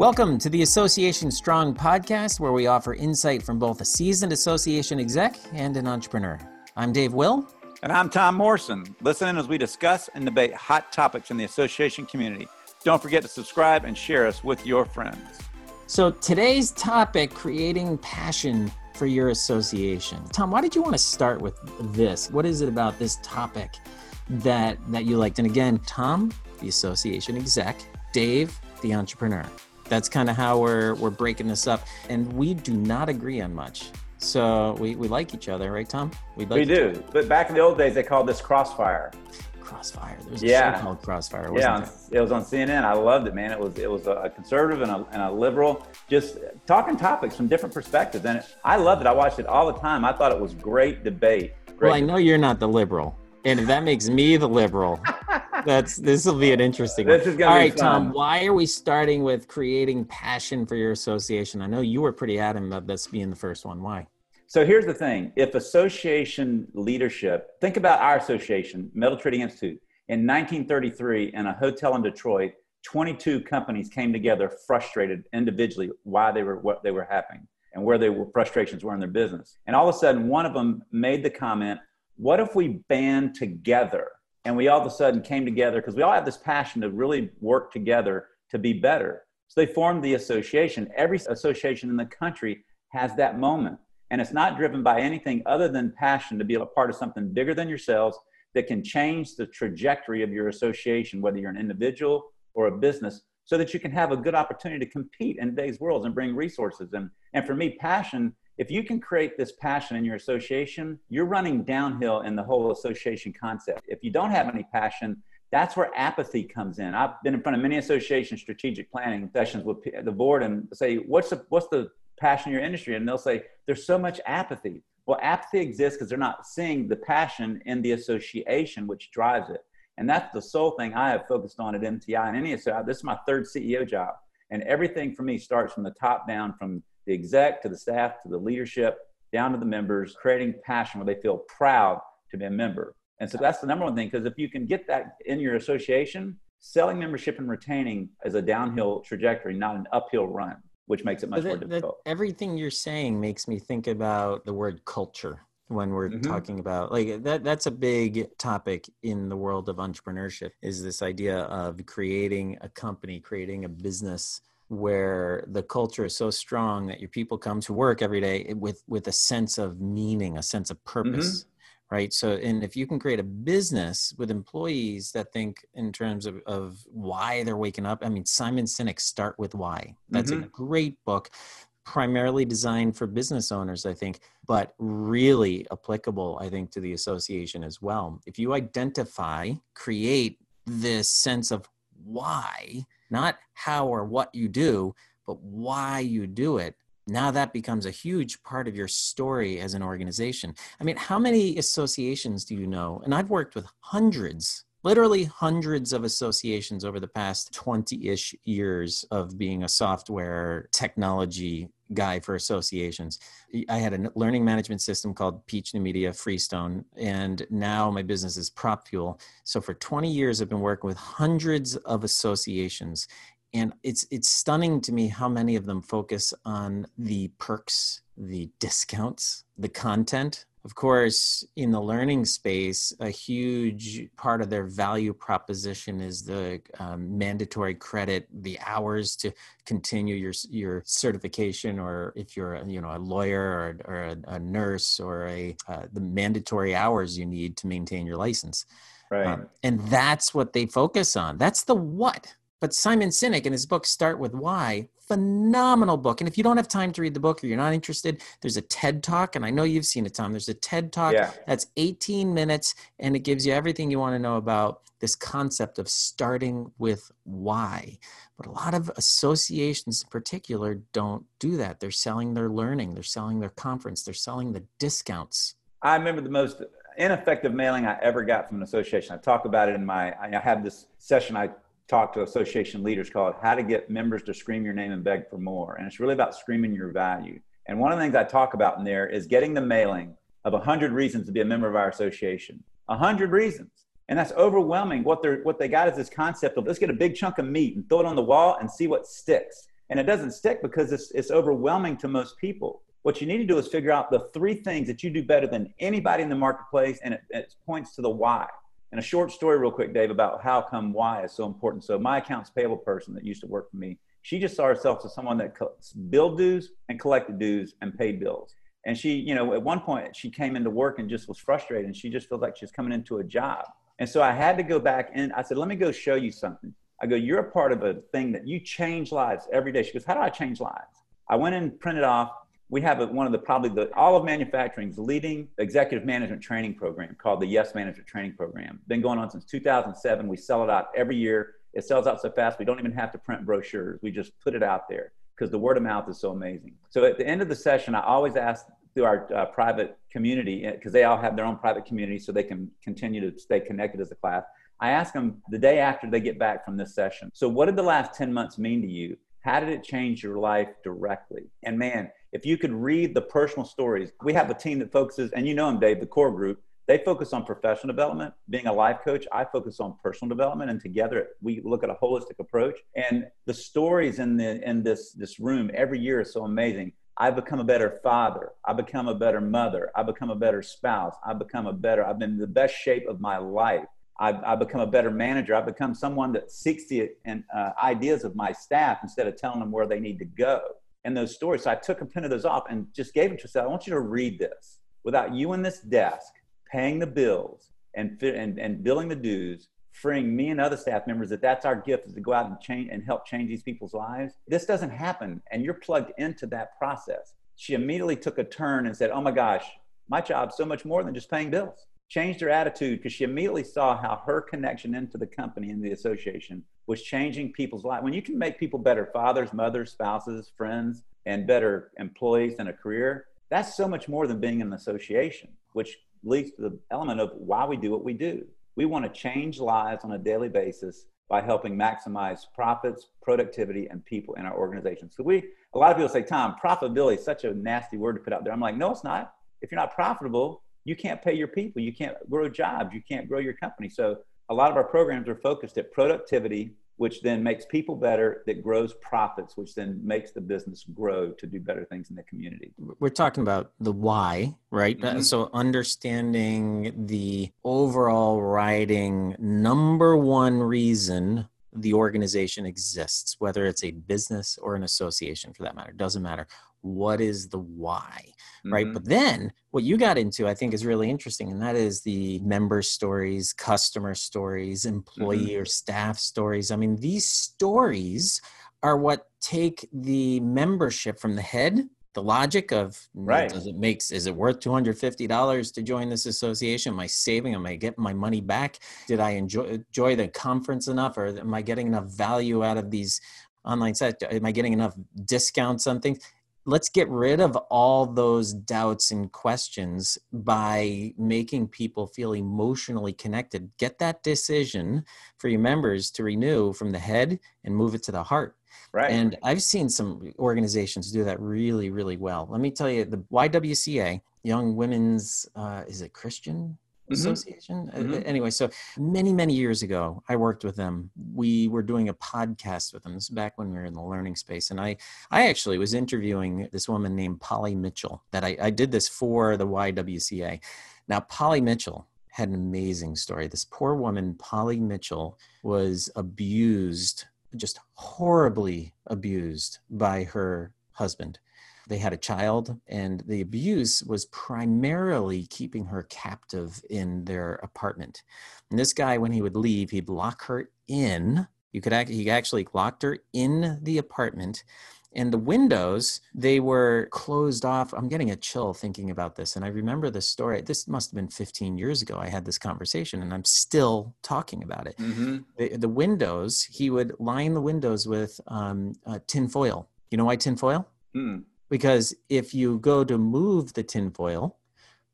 Welcome to the Association Strong podcast, where we offer insight from both a seasoned association exec and an entrepreneur. I'm Dave Will. And I'm Tom Morrison. Listen in as we discuss and debate hot topics in the association community. Don't forget to subscribe and share us with your friends. So, today's topic creating passion for your association. Tom, why did you want to start with this? What is it about this topic that, that you liked? And again, Tom, the association exec, Dave, the entrepreneur that's kind of how we're we're breaking this up. And we do not agree on much. So we, we like each other right tom? We like we do. other. but back in the old days they called this crossfire. Crossfire. Yeah. show called crossfire yeah it was on cnn i loved it man. It was it was a conservative and a, and a liberal. Just talking topics from different perspectives. And it, i loved it. I watched it all the time. I thought it was great debate. Great well i know you're not the liberal. And if that makes me the liberal that's this will be an interesting this one. is gonna all right tom why are we starting with creating passion for your association? I know you were pretty adamant about this being the first one. Why? So here's the thing. If association leadership think about our association metal treating institute. In 1933 in a hotel in detroit 22 companies came together frustrated individually why they were what they were happening and where their frustrations were in their business. And all of a sudden one of them made the comment what if we band together and we all of a sudden came together because we all have this passion to really work together to be better. So they formed the association. Every association in the country has that moment. And it's not driven by anything other than passion to be a part of something bigger than yourselves that can change the trajectory of your association, whether you're an individual or a business, so that you can have a good opportunity to compete in today's world and bring resources. And, and for me, passion if you can create this passion in your association, you're running downhill in the whole association concept. If you don't have any passion, that's where apathy comes in. I've been in front of many association strategic planning sessions with the board and say, what's the, what's the passion in your industry? And they'll say, there's so much apathy. Well, apathy exists because they're not seeing the passion in the association, which drives it. And that's the sole thing I have focused on at MTI and any, so this is my third CEO job. And everything for me starts from the top down, from the exec to the staff to the leadership down to the members, creating passion where they feel proud to be a member. And so that's the number one thing because if you can get that in your association, selling membership and retaining is a downhill trajectory, not an uphill run, which makes it much more difficult. everything you're saying makes me think about the word culture when we're mm-hmm. talking about like that that's a big topic in the world of entrepreneurship is this idea of creating a company creating a business where the culture is so strong that your people come to work every day with with a sense of meaning a sense of purpose mm-hmm. right so and if you can create a business with employees that think in terms of, of why they're waking up i mean simon sinek start with why that's mm-hmm. a great book primarily designed for business owners i think but really applicable i think to the association as well if you identify create this sense of why not how or what you do, but why you do it. Now that becomes a huge part of your story as an organization. I mean, how many associations do you know? And I've worked with hundreds literally hundreds of associations over the past 20 ish years of being a software technology guy for associations. I had a learning management system called Peach New Media Freestone, and now my business is PropFuel. So for 20 years, I've been working with hundreds of associations. And it's it's stunning to me how many of them focus on the perks, the discounts, the content of course, in the learning space, a huge part of their value proposition is the um, mandatory credit, the hours to continue your your certification, or if you're a, you know a lawyer or, or a, a, nurse, or a uh, the mandatory hours you need to maintain your license. Right. Um, and that's what they focus on. That's the what. But Simon Sinek in his book Start with Why phenomenal book. And if you don't have time to read the book or you're not interested, there's a TED Talk, and I know you've seen it, Tom. There's a TED Talk yeah. that's 18 minutes, and it gives you everything you want to know about this concept of starting with why. But a lot of associations in particular don't do that. They're selling their learning, they're selling their conference, they're selling the discounts. I remember the most ineffective mailing I ever got from an association. I talk about it in my, I have this session I talk to association leaders called How to Get Members to Scream Your Name and Beg for More. And it's really about screaming your value. And one of the things I talk about in there is getting the mailing of 100 reasons to be a member of our association. 100 reasons. And that's overwhelming. What, they're, what they got is this concept of let's get a big chunk of meat and throw it on the wall and see what sticks. And it doesn't stick because it's, it's overwhelming to most people. What you need to do is figure out the three things that you do better than anybody in the marketplace, and it, it points to the why. And a short story, real quick, Dave, about how come why is so important. So, my accounts payable person that used to work for me, she just saw herself as someone that billed dues and collected dues and paid bills. And she, you know, at one point she came into work and just was frustrated and she just felt like she's coming into a job. And so I had to go back and I said, let me go show you something. I go, you're a part of a thing that you change lives every day. She goes, how do I change lives? I went and printed off. We have a, one of the probably the all of manufacturing's leading executive management training program called the Yes Management Training Program. Been going on since 2007. We sell it out every year. It sells out so fast we don't even have to print brochures. We just put it out there because the word of mouth is so amazing. So at the end of the session, I always ask through our uh, private community because they all have their own private community so they can continue to stay connected as a class. I ask them the day after they get back from this session. So, what did the last 10 months mean to you? How did it change your life directly? And man, if you could read the personal stories, we have a team that focuses, and you know them, Dave, the core group. They focus on professional development. Being a life coach, I focus on personal development, and together we look at a holistic approach. And the stories in the in this this room every year is so amazing. I've become a better father. I've become a better mother. I've become a better spouse. I've become a better. I've been in the best shape of my life I've, I've, become a better manager. I've become someone that seeks the uh, ideas of my staff instead of telling them where they need to go. And those stories, so I took a pen of those off and just gave it to her. I want you to read this. Without you in this desk paying the bills and, and, and billing the dues, freeing me and other staff members that that's our gift is to go out and change and help change these people's lives. This doesn't happen, and you're plugged into that process. She immediately took a turn and said, "Oh my gosh, my job's so much more than just paying bills." Changed her attitude because she immediately saw how her connection into the company and the association was changing people's lives. When you can make people better fathers, mothers, spouses, friends, and better employees in a career, that's so much more than being in an association, which leads to the element of why we do what we do. We want to change lives on a daily basis by helping maximize profits, productivity, and people in our organization. So we, a lot of people say, Tom, profitability is such a nasty word to put out there. I'm like, no, it's not. If you're not profitable, you can't pay your people, you can't grow jobs, you can't grow your company. So a lot of our programs are focused at productivity, which then makes people better, that grows profits, which then makes the business grow to do better things in the community. We're talking about the why, right? Mm-hmm. So understanding the overall writing number one reason the organization exists, whether it's a business or an association for that matter, doesn't matter. What is the why? Mm-hmm. Right. But then what you got into, I think, is really interesting, and that is the member stories, customer stories, employee mm-hmm. or staff stories. I mean, these stories are what take the membership from the head the logic of right. does it makes is it worth $250 to join this association? Am i saving? Am i getting my money back? Did i enjoy enjoy the conference enough or am i getting enough value out of these online sites? Am i getting enough discounts on things let's get rid of all those doubts and questions by making people feel emotionally connected get that decision for your members to renew from the head and move it to the heart Right. And I've seen some organizations do that really, really well. Let me tell you, the YWCA, Young Women's, uh, is it Christian mm-hmm. Association? Uh, mm-hmm. Anyway, so many, many years ago, I worked with them. We were doing a podcast with them. This is back when we were in the learning space. And I, I actually was interviewing this woman named Polly Mitchell that I, I did this for the YWCA. Now, Polly Mitchell had an amazing story. This poor woman, Polly Mitchell, was abused just horribly abused by her husband. They had a child, and the abuse was primarily keeping her captive in their apartment. And this guy, when he would leave, he'd lock her in. You could act, he actually locked her in the apartment and the windows they were closed off i'm getting a chill thinking about this and i remember this story this must have been 15 years ago i had this conversation and i'm still talking about it mm-hmm. the, the, windows he would line the windows with um, uh, tin foil you know why tin foil mm. Because if you go to move the tin foil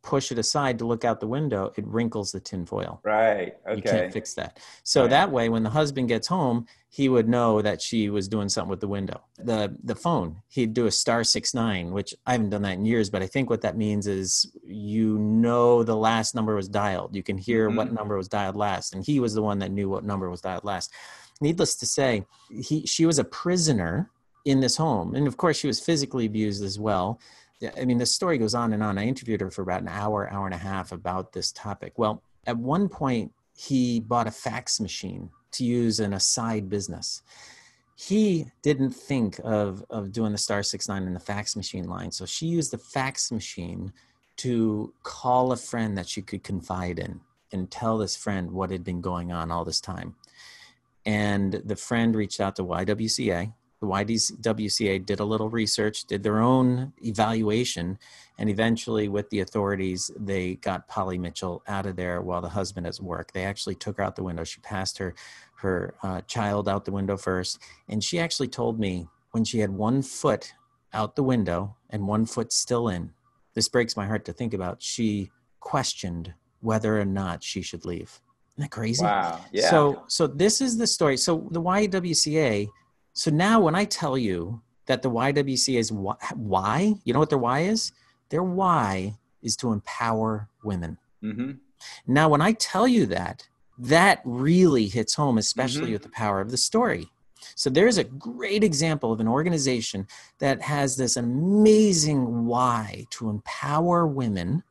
push it aside to look out the window, it wrinkles the tinfoil. Right. Okay. You can't fix that. So right. that way, when the husband gets home, he would know that she was doing something with the window. The the phone, he'd do a star six nine, which I haven't done that in years, but I think what that means is you know the last number was dialed. You can hear mm-hmm. what number was dialed last, and he was the one that knew what number was dialed last. Needless to say, he she was a prisoner in this home. And of course, she was physically abused as well. I mean, the story goes on and on. I interviewed her for about an hour, hour and a half about this topic. Well, at one point, he bought a fax machine to use in a side business. He didn't think of, of doing the star six nine in the fax machine line. So she used the fax machine to call a friend that she could confide in and tell this friend what had been going on all this time. And the friend reached out to YWCA. The YWCA did a little research, did their own evaluation, and eventually, with the authorities, they got Polly Mitchell out of there while the husband is at work. They actually took her out the window. She passed her her uh, child out the window first, and she actually told me when she had one foot out the window and one foot still in. This breaks my heart to think about. She questioned whether or not she should leave. Isn't that crazy? Wow. Yeah. So so this is the story. So the YWCA. So now when I tell you that the YWCA is why, you know what their why is? Their why is to empower women. Mm-hmm. Now, when I tell you that, that really hits home, especially mm-hmm. with the power of the story. So there's a great example of an organization that has this amazing why to empower women,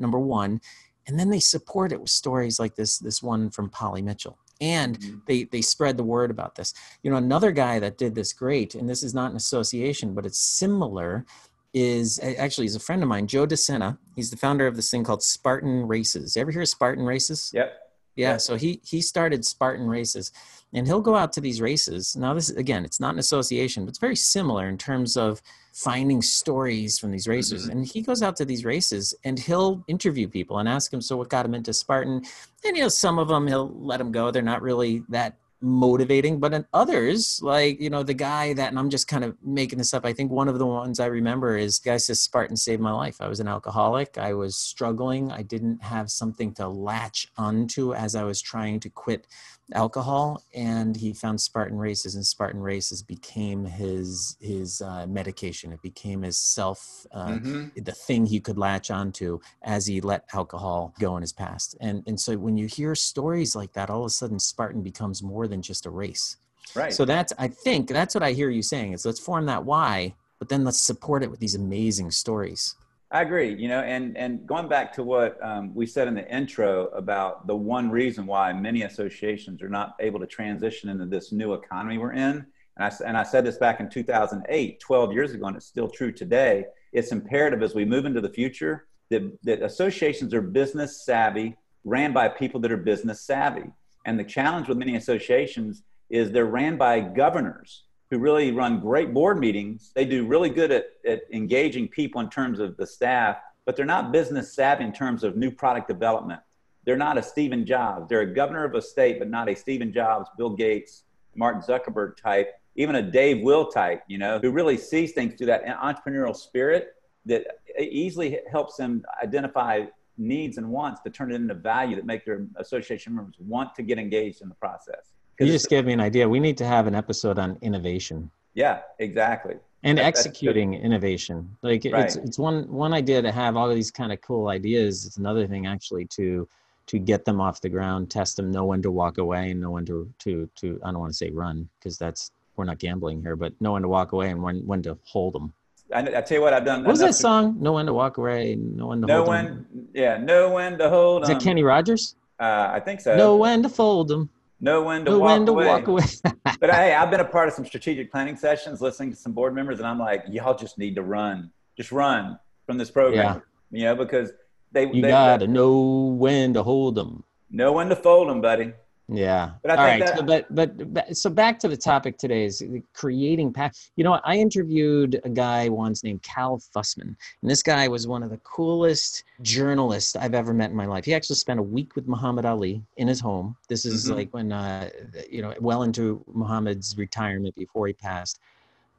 number one, and then they support it with stories like this this one from Polly Mitchell. And mm-hmm. they they spread the word about this. You know, another guy that did this great, and this is not an association, but it's similar, is actually he's a friend of mine, Joe DeSena. He's the founder of this thing called Spartan Races. You ever hear of Spartan Races? Yep. Yeah, so he he started Spartan races, and he'll go out to these races. Now, this again, it's not an association, but it's very similar in terms of finding stories from these races. Mm-hmm. And he goes out to these races and he'll interview people and ask them, so what got him into Spartan? And you know, some of them he'll let them go. They're not really that motivating but in others like you know the guy that and i'm just kind of making this up i think one of the ones i remember is guy says spartan saved my life i was an alcoholic. I was struggling. I didn't have something to latch onto as i was trying to quit alcohol and he found spartan races and spartan races became his his uh, medication. It became his self uh, mm-hmm. the thing he could latch onto as he let alcohol go in his past. And and so when you hear stories like that all of a sudden spartan becomes more than just a race right so that's i think that's what i hear you saying is let's form that why but then let's support it with these amazing stories I agree. You know, and and going back to what um, we said in the intro about the one reason why many associations are not able to transition into this new economy we're in, and I and I said this back in 2008, 12 years ago, and it's still true today. It's imperative as we move into the future that that associations are business savvy, ran by people that are business savvy. And the challenge with many associations is they're ran by governors who really run great board meetings. They do really good at, at engaging people in terms of the staff, but they're not business savvy in terms of new product development. They're not a Stephen Jobs. They're a governor of a state, but not a Stephen Jobs, Bill Gates, Mark Zuckerberg type, even a Dave Will type, you know, who really sees things through that entrepreneurial spirit that easily helps them identify needs and wants to turn it into value that make their association members want to get engaged in the process. You just gave me an idea. We need to have an episode on innovation. Yeah, exactly. And that, executing innovation. Like right. it's it's one one idea to have all of these kind of cool ideas. It's another thing actually to to get them off the ground, test them, know when to walk away and know when to to to I don't want to say run because that's we're not gambling here, but know when to walk away and when when to hold them. I, I tell you what, I've done. What was that song? No one to walk away, No one to hold when, them. Yeah, no one to hold. Is it Kenny Rogers? Uh, I think so. Know when to fold them know when to, know walk, when to away. walk away. but hey, I've been a part of some strategic planning sessions, listening to some board members, and I'm like, y'all just need to run, just run from this program, yeah. you know, because they you they, gotta they, know when to hold them, know when to fold them, buddy. Yeah. But All right. That- so, but, but, but so back to the topic today is creating path. You know, I interviewed a guy once named Cal Fussman, and this guy was one of the coolest journalists I've ever met in my life. He actually spent a week with Muhammad Ali in his home. This is mm-hmm. like when, uh, you know, well into Muhammad's retirement before he passed,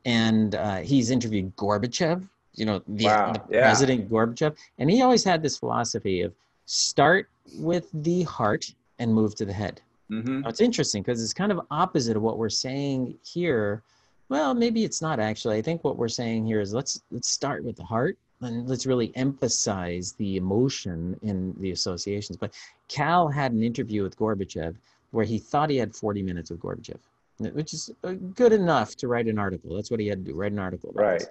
and uh, he's interviewed Gorbachev. You know, the, wow. the yeah. President Gorbachev, and he always had this philosophy of start with the heart and move to the head Mm-hmm. Now, it's interesting because it's kind of opposite of what we're saying here. Well, maybe it's not actually. I think what we're saying here is let's let's start with the heart and let's really emphasize the emotion in the associations. But Cal had an interview with Gorbachev where he thought he had 40 minutes with Gorbachev. which is uh, good enough to write an article. That's what he had to do, write an article. right. This.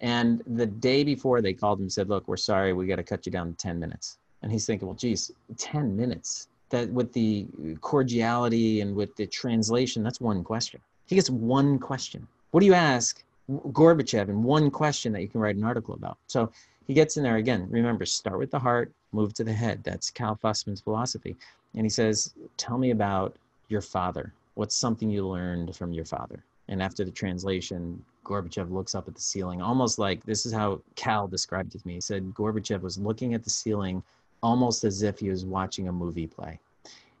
And the day before they called him and said, look, we're sorry, we got to cut you down to 10 minutes. And he's thinking, well, geez, 10 minutes. That with the cordiality and with the translation, that's one question. He gets one question. What do you ask Gorbachev in one question that you can write an article about? So he gets in there again. Remember, start with the heart, move to the head. That's Cal Fussman's philosophy. And he says, tell me about your father. What's something you learned from your father? And after the translation, Gorbachev looks up at the ceiling, almost like this is how Cal described it to me. He said Gorbachev was looking at the ceiling almost as if he was watching a movie play.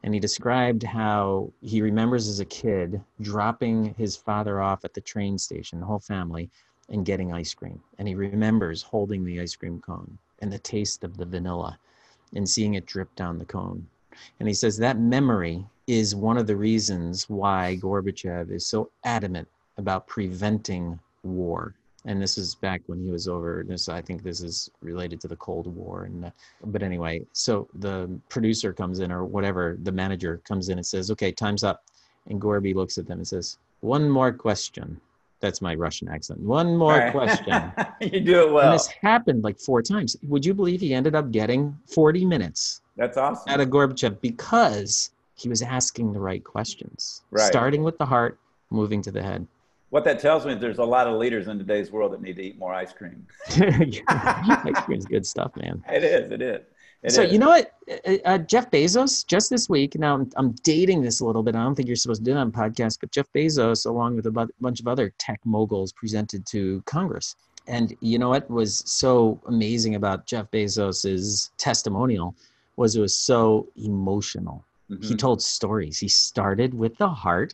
And he described how he remembers as a kid dropping his father off at the train station, the whole family, and getting ice cream. And he remembers holding the ice cream cone and the taste of the vanilla and seeing it drip down the cone. And he says that memory is one of the reasons why Gorbachev is so adamant about preventing war and this is back when he was over this i think this is related to the cold war and uh, but anyway so the producer comes in or whatever the manager comes in and says okay time's up. And gorby looks at them and says one more question. That's my russian accent. One more right. question. You do it well. And this happened like four times. Would you believe he ended up getting 40 minutes that's awesome. out of gorbachev because he was asking the right questions right. starting with the heart moving to the head what that tells me is there's a lot of leaders in today's world that need to eat more ice cream. ice cream is good stuff, man. It is. It is. It so is. you know what, uh, uh, Jeff Bezos, just this week. Now I'm, I'm, dating this a little bit. I don't think you're supposed to do that on podcast, but Jeff Bezos, along with a bu- bunch of other tech moguls, presented to Congress. And you know what was so amazing about Jeff Bezos's testimonial was it was so emotional. Mm-hmm. He told stories. He started with the heart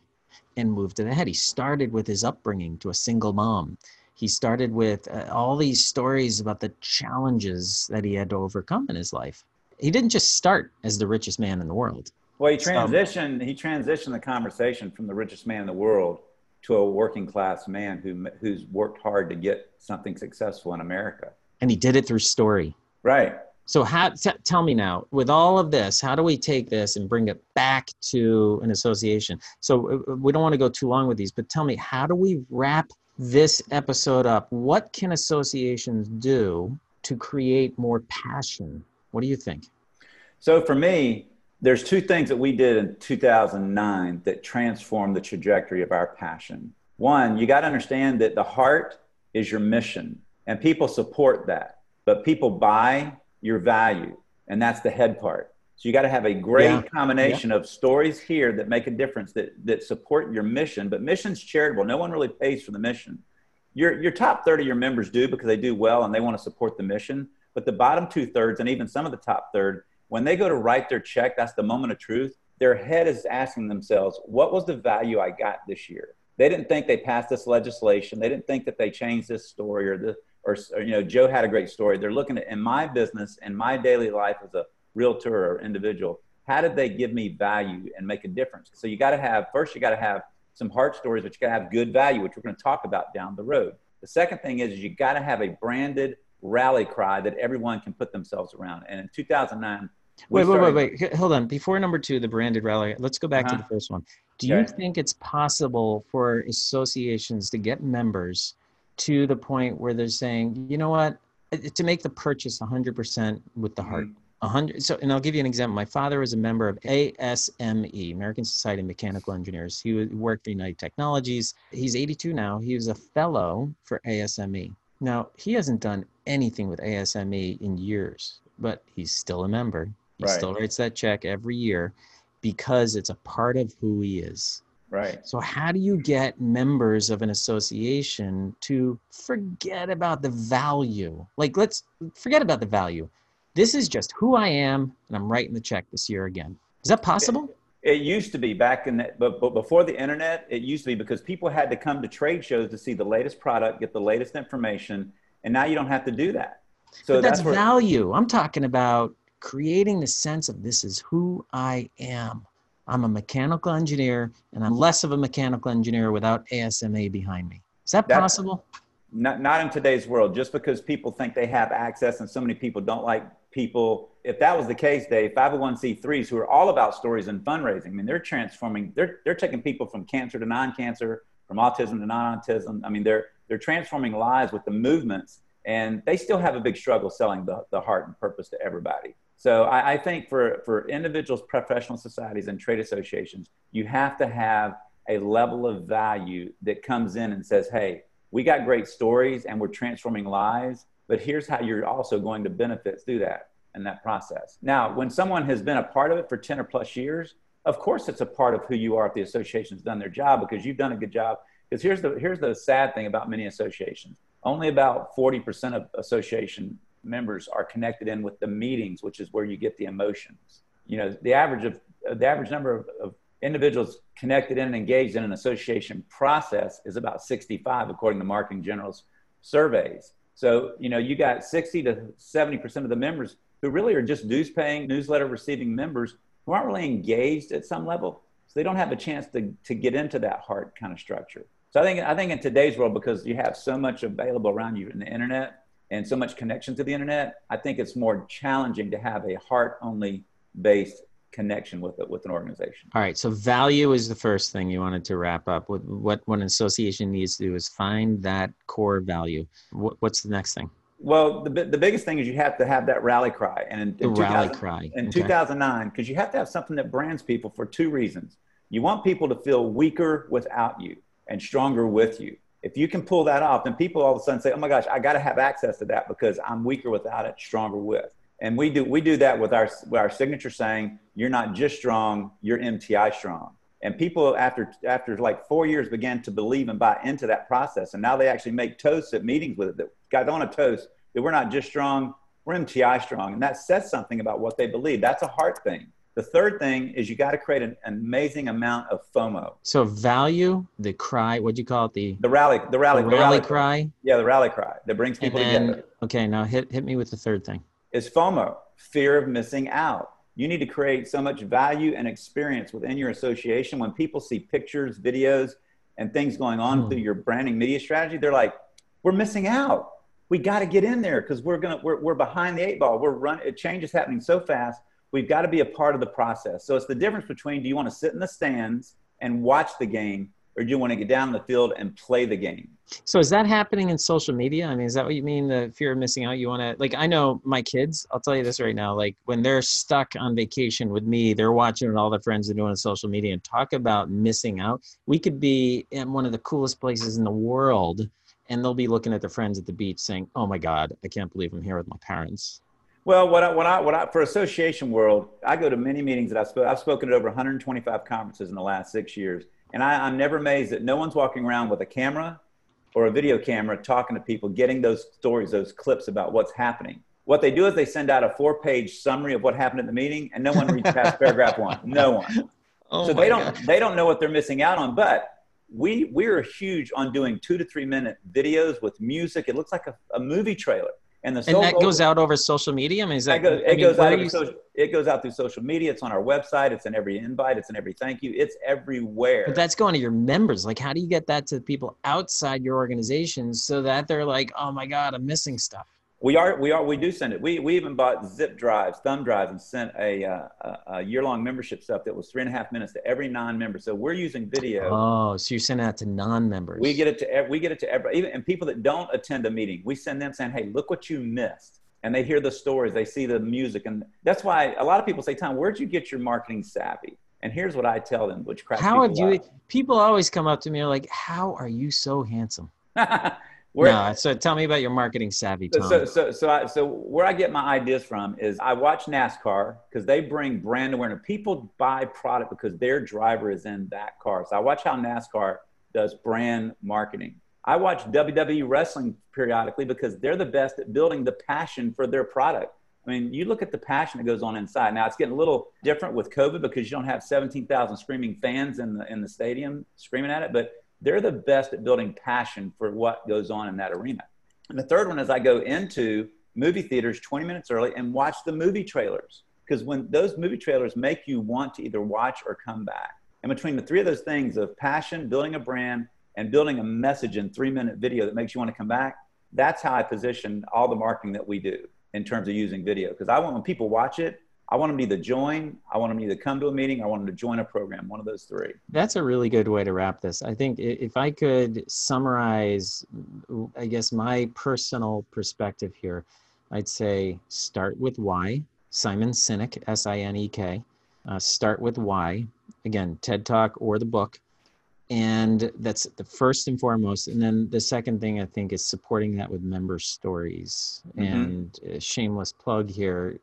and moved to the head. He started with his upbringing to a single mom. He started with uh, all these stories about the challenges that he had to overcome in his life. He didn't just start as the richest man in the world. Well, he transitioned. he transitioned the conversation from the richest man in the world to a working class man who who's worked hard to get something successful in America. And he did it through story. Right. So how, t- tell me now, with all of this, how do we take this and bring it back to an association? So uh, uh, we don't want to go too long with these, but tell me, how do we wrap this episode up? What can associations do to create more passion? What do you think? So for me, there's two things that we did in 2009 that transformed the trajectory of our passion. One, you got to understand that the heart is your mission, and people support that, but people buy your value. And that's the head part. So you got to have a great yeah. combination yeah. of stories here that make a difference that, that support your mission. But mission's charitable. No one really pays for the mission. Your, your top third of your members do because they do well and they want to support the mission. But the bottom two thirds and even some of the top third, when they go to write their check, that's the moment of truth. Their head is asking themselves, what was the value I got this year? They didn't think they passed this legislation. They didn't think that they changed this story or the, or, or, you know joe had a great story they're looking at in my business in my daily life as a realtor or individual how did they give me value and make a difference so you got to have first you got to have some heart stories but you got to have good value which we're going to talk about down the road the second thing is, is you got to have a branded rally cry that everyone can put themselves around and in 2009 Wait, wait, wait, wait. Hold on. Before number two, the branded rally, let's go back uh-huh. to the first one. Do okay. you think it's possible for associations to get members to the point where they're saying, you know what, to make the purchase 100% with the heart. Mm-hmm. 100 so and i'll give you an example. My father was a member of asme american society of mechanical engineers. He worked for united technologies. He's 82 now. He was a fellow for asme now he hasn't done anything with asme in years but he's still a member. He right. still writes that check every year because it's a part of who he is Right. So, how do you get members of an association to forget about the value? Like, let's forget about the value. This is just who I am, and I'm writing the check this year again. Is that possible? It, it used to be back in that, but, but before the internet, it used to be because people had to come to trade shows to see the latest product, get the latest information, and now you don't have to do that. So but that's, that's where, value. I'm talking about creating the sense of this is who I am. I'm a mechanical engineer and I'm less of a mechanical engineer without ASME behind me. Is that possible? Not, not in today's world. Just because people think they have access and so many people don't like people, if that was the case, Dave, 501c3s who are all about stories and fundraising. I mean, they're transforming, they're, they're taking people from cancer to non-cancer, from autism to non-autism. I mean, they're, they're transforming lives with the movements and they still have a big struggle selling the, the heart and purpose to everybody. So I, I think for, for individuals, professional societies, and trade associations, you have to have a level of value that comes in and says, hey, we got great stories and we're transforming lives, but here's how you're also going to benefit through that and that process. Now, when someone has been a part of it for 10 or plus years, of course it's a part of who you are if the association's done their job because you've done a good job. Because here's the here's the sad thing about many associations. Only about 40% of association members are connected in with the meetings, which is where you get the emotions. You know, the average of the average number of, of individuals connected in and engaged in an association process is about 65, according to Marketing General's surveys. So, you know, you got 60 to 70% of the members who really are just dues paying, newsletter receiving members who aren't really engaged at some level. So they don't have a chance to, to get into that heart kind of structure. So I think, I think in today's world, because you have so much available around you in the internet and so much connection to the internet, I think it's more challenging to have a heart only based connection with it with an organization. All right. So value is the first thing you wanted to wrap up. What what, what an association needs to do is find that core value. What, what's the next thing? Well, the, the biggest thing is you have to have that rally cry. And in, in rally cry. In okay. 2009, because you have to have something that brands people for two reasons. You want people to feel weaker without you and stronger with you. If you can pull that off, then people all of a sudden say, oh my gosh, I got to have access to that because I'm weaker without it, stronger with. And we do we do that with our with our signature saying you're not just strong you're mti strong. And people after after like four years began to believe and buy into that process. And now they actually make toasts at meetings with it that guys on a toast that we're not just strong we're mti strong. And that says something about what they believe. That's a heart thing the third thing is you got to create an, amazing amount of FOMO. So value the cry. What do you call it? The the rally the rally the rally, the rally cry. cry. Yeah, the rally cry that brings people then, together. Okay, now hit hit me with the third thing is FOMO, fear of missing out. You need to create so much value and experience within your association. When people see pictures, videos, and things going on mm. through your branding media strategy, they're like, we're missing out. We got to get in there because we're gonna we're, we're behind the eight ball. We're running. Change is happening so fast. We've got to be a part of the process. So it's the difference between do you want to sit in the stands and watch the game, or do you want to get down the field and play the game? So is that happening in social media? I mean, is that what you mean? The fear of missing out? You want to like? I know my kids. I'll tell you this right now. Like when they're stuck on vacation with me, they're watching what all their friends are doing on social media and talk about missing out. We could be in one of the coolest places in the world, and they'll be looking at their friends at the beach saying, "Oh my God, I can't believe I'm here with my parents." Well, what I, what I, what I, for association world, I go to many meetings that I've spoken. I've spoken at over 125 conferences in the last six years, and I, I'm never amazed that no one's walking around with a camera or a video camera talking to people, getting those stories, those clips about what's happening. What they do is they send out a four page summary of what happened at the meeting, and no one reads past paragraph one. No one. Oh so they don't they don't know what they're missing out on. But we we're huge on doing two to three minute videos with music. It looks like a, a movie trailer. And, the and that goes out over social media. I mean, is that, goes, it mean, goes out you... social, it goes out through social media. It's on our website. It's in every invite. It's in every thank you. It's everywhere. But that's going to your members. Like, how do you get that to people outside your organization so that they're like, oh my god, I'm missing stuff? We are, we are, we do send it. We, we even bought zip drives, thumb drives, and sent a, uh, a year long membership stuff that was three and a half minutes to every non member. So we're using video. Oh, so you send that to non members. We get it to we get it to every even and people that don't attend a meeting. We send them saying, "Hey, look what you missed." And they hear the stories, they see the music, and that's why a lot of people say, "Tom, where'd you get your marketing savvy?" And here's what I tell them, which cracks How have you? Up. People always come up to me and are like, "How are you so handsome?" Where, no, so tell me about your marketing savvy, Tom. So, so, so, I, so where I get my ideas from is I watch NASCAR because they bring brand awareness. People buy product because their driver is in that car. So I watch how NASCAR does brand marketing. I watch WWE wrestling periodically because they're the best at building the passion for their product. I mean, you look at the passion that goes on inside. Now it's getting a little different with COVID because you don't have 17,000 screaming fans in the in the stadium screaming at it, but they're the best at building passion for what goes on in that arena. And the third one is I go into movie theaters 20 minutes early and watch the movie trailers. Because when those movie trailers make you want to either watch or come back. And between the three of those things of passion, building a brand, and building a message in three minute video that makes you want to come back, that's how I position all the marketing that we do. in terms of using video because I want when people watch it, I want them to either join, I want them to either come to a meeting, I want them to join a program, one of those three. That's a really good way to wrap this. I think if I could summarize, I guess, my personal perspective here, I'd say start with why. Simon Sinek, S I N E K. Uh, start with why. Again, TED Talk or the book. And that's the first and foremost. And then the second thing I think is supporting that with member stories. Mm-hmm. And shameless plug here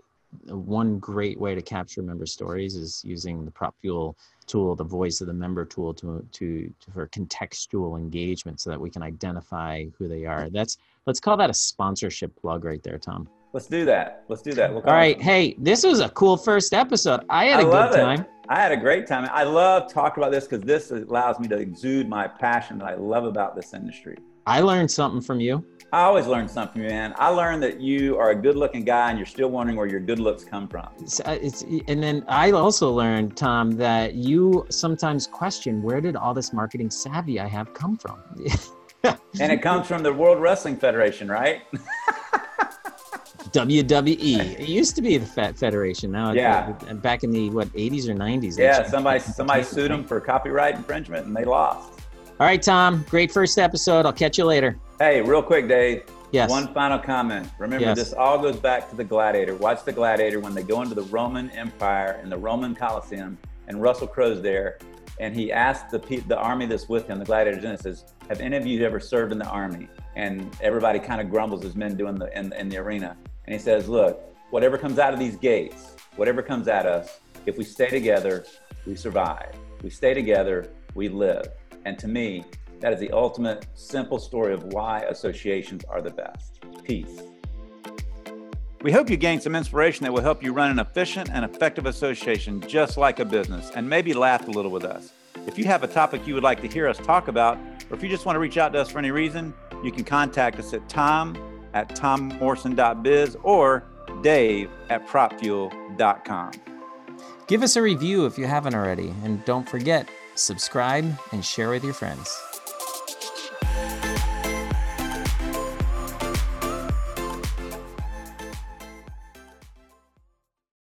one great way to capture member stories is using the PropFuel tool, the voice of the member tool to, to, to, for contextual engagement so that we can identify who they are. That's let's call that a sponsorship plug right there, Tom. Let's do that. Let's do that. We'll All right. It. Hey, this was a cool first episode. I had a I good time. It. I had a great time. I love talking about this because this allows me to exude my passion that I love about this industry. I learned something from you. I always learn something, man. I learned that you are a good-looking guy, and you're still wondering where your good looks come from. It's, uh, it's, and then I also learned, Tom, that you sometimes question where did all this marketing savvy I have come from. and it comes from the World Wrestling Federation, right? WWE. It used to be the Fat Federation. Now, yeah. back in the what 80s or 90s. Yeah, somebody somebody sued them for copyright infringement, and they lost. All right, Tom. Great first episode. I'll catch you later. Hey, real quick, Dave. Yes. One final comment. Remember, yes. this all goes back to the gladiator. Watch the gladiator when they go into the Roman Empire and the Roman Colosseum, and Russell Crowe's there, and he asked the the army that's with him, the gladiators, and says, "Have any of you ever served in the army?" And everybody kind of grumbles as men do in the in, in the arena. And he says, "Look, whatever comes out of these gates, whatever comes at us, if we stay together, we survive. We stay together, we live." And to me, that is the ultimate simple story of why associations are the best. Peace. We hope you gained some inspiration that will help you run an efficient and effective association just like a business and maybe laugh a little with us. If you have a topic you would like to hear us talk about, or if you just want to reach out to us for any reason, you can contact us at tom at tommorrison.biz or dave at propfuel.com. Give us a review if you haven't already, and don't forget, subscribe, and share with your friends.